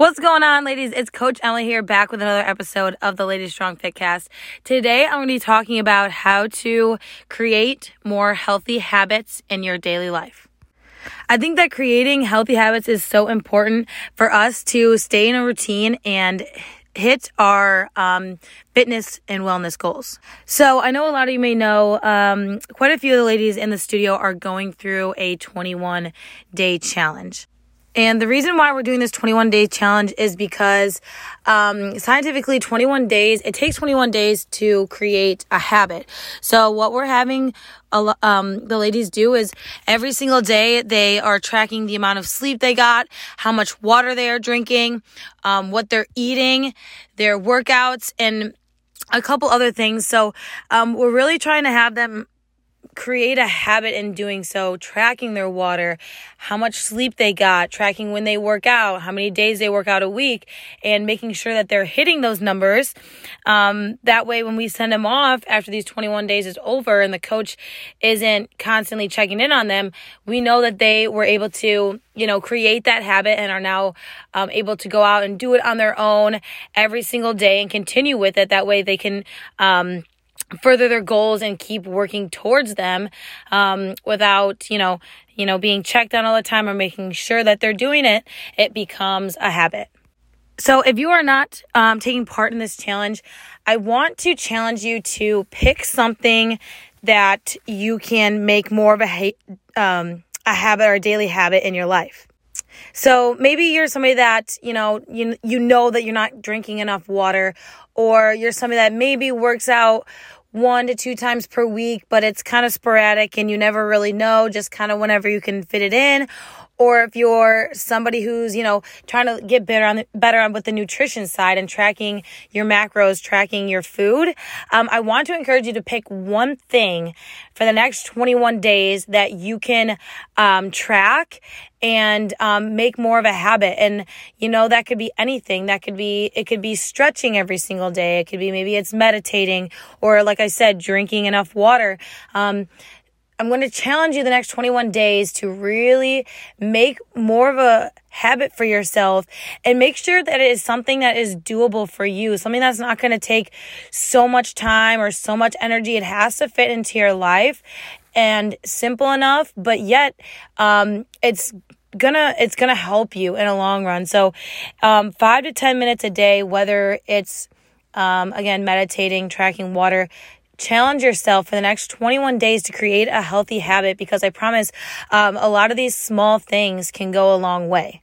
What's going on, ladies? It's Coach Emily here, back with another episode of the Ladies Strong Fitcast. Today, I'm going to be talking about how to create more healthy habits in your daily life. I think that creating healthy habits is so important for us to stay in a routine and hit our um, fitness and wellness goals. So I know a lot of you may know um, quite a few of the ladies in the studio are going through a 21 day challenge. And the reason why we're doing this 21 day challenge is because um, scientifically, 21 days, it takes 21 days to create a habit. So, what we're having um, the ladies do is every single day they are tracking the amount of sleep they got, how much water they are drinking, um, what they're eating, their workouts, and a couple other things. So, um, we're really trying to have them create a habit in doing so, tracking their water, how much sleep they got, tracking when they work out, how many days they work out a week, and making sure that they're hitting those numbers. Um, that way, when we send them off after these 21 days is over and the coach isn't constantly checking in on them, we know that they were able to, you know, create that habit and are now um, able to go out and do it on their own every single day and continue with it. That way, they can, um, further their goals and keep working towards them um, without you know you know being checked on all the time or making sure that they're doing it it becomes a habit. So if you are not um, taking part in this challenge i want to challenge you to pick something that you can make more of a ha- um, a habit or a daily habit in your life. So maybe you're somebody that, you know, you, you know that you're not drinking enough water or you're somebody that maybe works out one to two times per week, but it's kind of sporadic and you never really know, just kind of whenever you can fit it in or if you're somebody who's you know trying to get better on the, better on with the nutrition side and tracking your macros tracking your food um, i want to encourage you to pick one thing for the next 21 days that you can um, track and um, make more of a habit. And you know that could be anything. That could be it could be stretching every single day. It could be maybe it's meditating or like i said drinking enough water. Um, I'm going to challenge you the next 21 days to really make more of a habit for yourself and make sure that it is something that is doable for you, something that's not going to take so much time or so much energy. It has to fit into your life and simple enough, but yet um, it's gonna it's gonna help you in a long run. So um, five to ten minutes a day, whether it's um, again meditating, tracking water, challenge yourself for the next 21 days to create a healthy habit because I promise um, a lot of these small things can go a long way.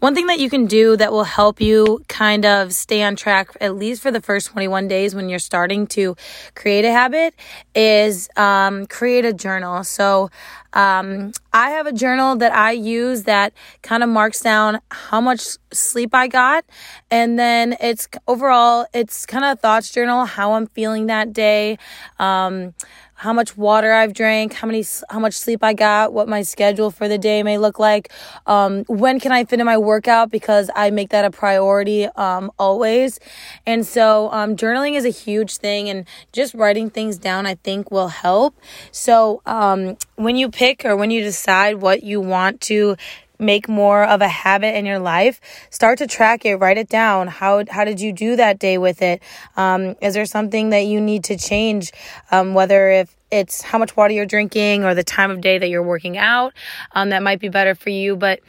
One thing that you can do that will help you kind of stay on track, at least for the first 21 days when you're starting to create a habit, is um, create a journal. So, um, I have a journal that I use that kind of marks down how much sleep I got. And then it's overall, it's kind of thoughts journal, how I'm feeling that day. Um, how much water I've drank, how many, how much sleep I got, what my schedule for the day may look like. Um, when can I fit in my workout? Because I make that a priority, um, always. And so, um, journaling is a huge thing and just writing things down, I think will help. So, um, when you pick or when you decide what you want to make more of a habit in your life, start to track it, write it down. How, how did you do that day with it? Um, is there something that you need to change? Um, whether if it's how much water you're drinking or the time of day that you're working out, um, that might be better for you. But,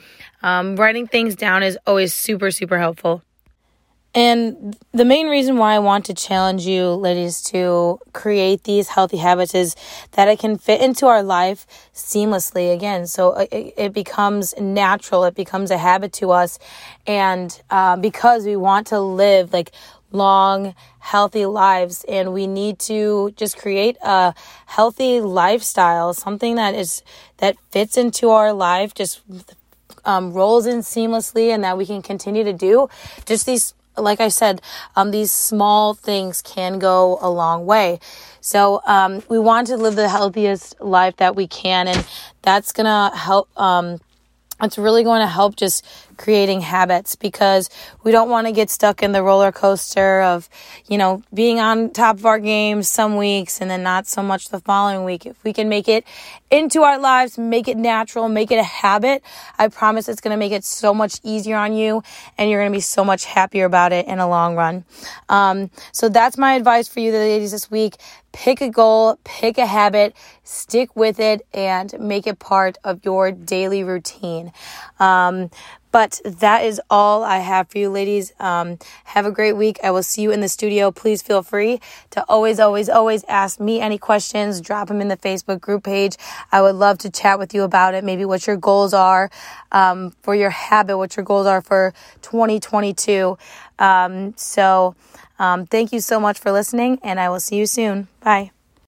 um, writing things down is always super, super helpful. And the main reason why I want to challenge you, ladies, to create these healthy habits is that it can fit into our life seamlessly again. So uh, it, it becomes natural, it becomes a habit to us. And uh, because we want to live like long, healthy lives, and we need to just create a healthy lifestyle, something that is that fits into our life, just um, rolls in seamlessly, and that we can continue to do. Just these like I said, um, these small things can go a long way. So um, we want to live the healthiest life that we can, and that's gonna help. Um, it's really going to help just creating habits because we don't want to get stuck in the roller coaster of, you know, being on top of our games some weeks and then not so much the following week. If we can make it into our lives, make it natural, make it a habit. I promise it's going to make it so much easier on you and you're going to be so much happier about it in a long run. Um, so that's my advice for you, the ladies, this week. Pick a goal, pick a habit, stick with it, and make it part of your daily routine. Um, but that is all I have for you, ladies. Um, have a great week. I will see you in the studio. Please feel free to always, always, always ask me any questions. Drop them in the Facebook group page. I would love to chat with you about it. Maybe what your goals are um, for your habit, what your goals are for 2022. Um, so, um, thank you so much for listening, and I will see you soon. Bye.